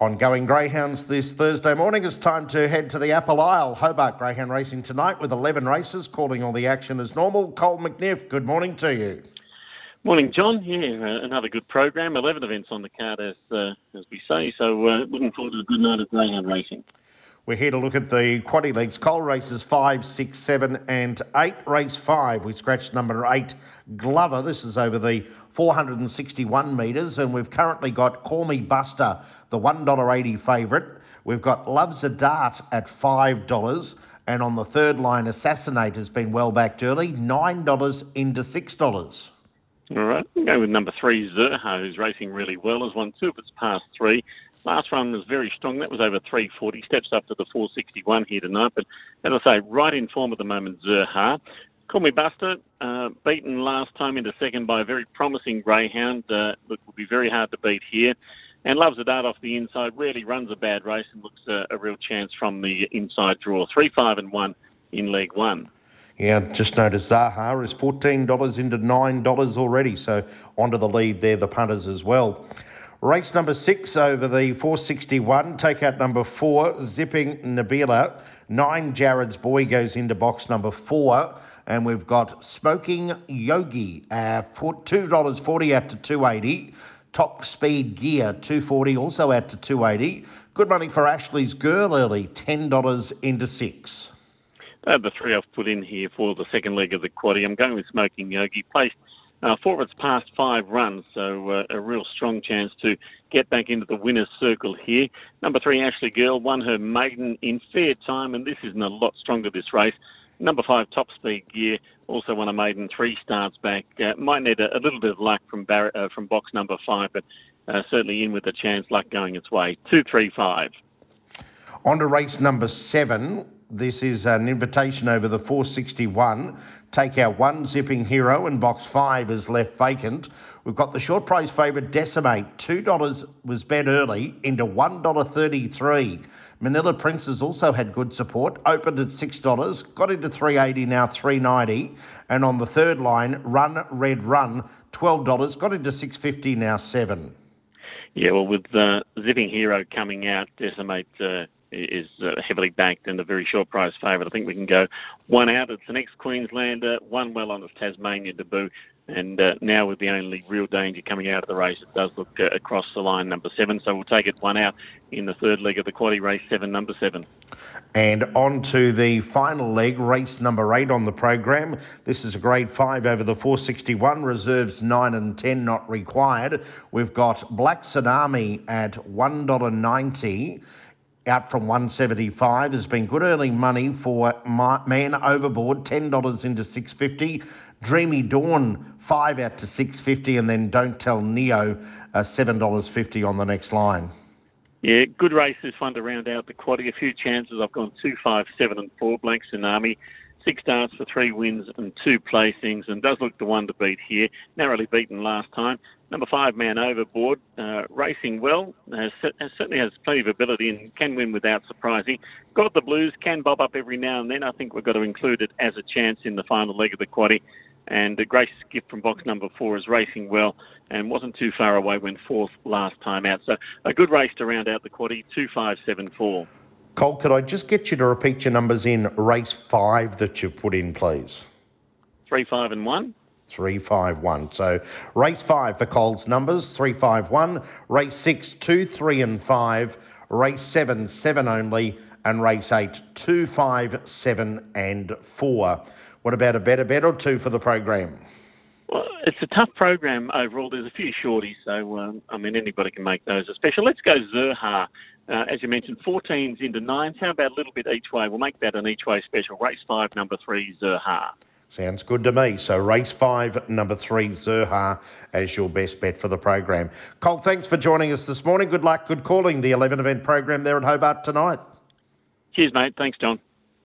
Ongoing greyhounds this Thursday morning. It's time to head to the Apple Isle. Hobart Greyhound Racing tonight with 11 races, calling all the action as normal. Cole McNiff, good morning to you. Morning, John. Yeah, uh, another good program. 11 events on the card, as, uh, as we say. So, uh, looking forward to a good night of greyhound racing. We're here to look at the quaddy leagues. Cole races 5, 6, 7, and 8. Race 5, we scratched number 8, Glover. This is over the 461 metres, and we've currently got Call Me Buster, the $1.80 favourite. We've got Loves a Dart at $5. And on the third line, Assassinate has been well backed early, $9 into $6. All right, we'll go with number three, Zerha, who's racing really well, has won two of its past three. Last run was very strong. That was over 340. Steps up to the 461 here tonight. But as I say, right in form at the moment, Zerha. Call me Buster, uh, beaten last time into second by a very promising greyhound. Uh, look, will be very hard to beat here. And loves a dart off the inside. Rarely runs a bad race and looks a, a real chance from the inside draw. Three, five, and one in leg one. Yeah, just noticed Zerha is $14 into $9 already. So onto the lead there, the punters as well. Race number six over the 461. takeout number four, Zipping Nabila. Nine, Jared's Boy goes into box number four. And we've got Smoking Yogi uh, at $2.40 out to 280 Top Speed Gear 240 also out to 280 Good money for Ashley's Girl early, $10 into 6 uh, the three I've put in here for the second leg of the quaddy. I'm going with Smoking Yogi. Placed uh, four of its past five runs, so uh, a real strong chance to get back into the winner's circle here. Number three, Ashley Girl, won her maiden in fair time, and this isn't a lot stronger this race. Number five, Top Speed Gear, also won a maiden three starts back. Uh, might need a, a, little bit of luck from Bar- uh, from box number five, but uh, certainly in with a chance, luck going its way. Two, three, five. On to race number seven. This is an invitation over the 461. Take out one zipping hero, and box five is left vacant. We've got the short price favourite Decimate. $2 was bet early into $1.33. Manila Princess also had good support, opened at $6, got into 380 now 390 and on the third line, Run Red Run, $12, got into 650 now 7 Yeah, well, with uh, Zipping Hero coming out, Decimate uh, is uh, heavily backed and a very short price favourite. I think we can go one out. It's an ex Queenslander, won well on his Tasmania debut. And uh, now, with the only real danger coming out of the race, it does look uh, across the line, number seven. So we'll take it one out in the third leg of the quaddy race seven, number seven. And on to the final leg, race number eight on the program. This is a grade five over the 461, reserves nine and 10 not required. We've got Black Tsunami at $1.90 out from 175 has been good early money for man overboard $10 into 650 Dreamy Dawn, five out to six fifty, and then Don't Tell Neo, uh, seven dollars fifty on the next line. Yeah, good race races, fun to round out the quaddy. A few chances. I've gone two, five, seven, and four. Black Tsunami, six starts for three wins and two placings, and does look the one to beat here. Narrowly beaten last time. Number five, Man Overboard, uh, racing well, has, certainly has plenty of ability and can win without surprising. Got the blues, can bob up every now and then. I think we've got to include it as a chance in the final leg of the quaddy. And a gracious gift from box number four is racing well and wasn't too far away when fourth last time out. So a good race to round out the quaddy, 2574. Cole, could I just get you to repeat your numbers in race five that you've put in, please? Three, five, and one. Three, five, one. So race five for Cole's numbers, three, five, one. Race six, two, three, and five. Race seven, seven only. And race eight, two, five, seven, and four. What about a better bet or two for the program? It's a tough program overall. There's a few shorties, so um, I mean anybody can make those a special. Let's go Zerha. Uh, as you mentioned, 14s into nines. How about a little bit each way? We'll make that an each way special. Race five, number three, Zerha. Sounds good to me. So race five, number three, Zerha, as your best bet for the program. Cole, thanks for joining us this morning. Good luck, good calling the 11 event program there at Hobart tonight. Cheers, mate. Thanks, John.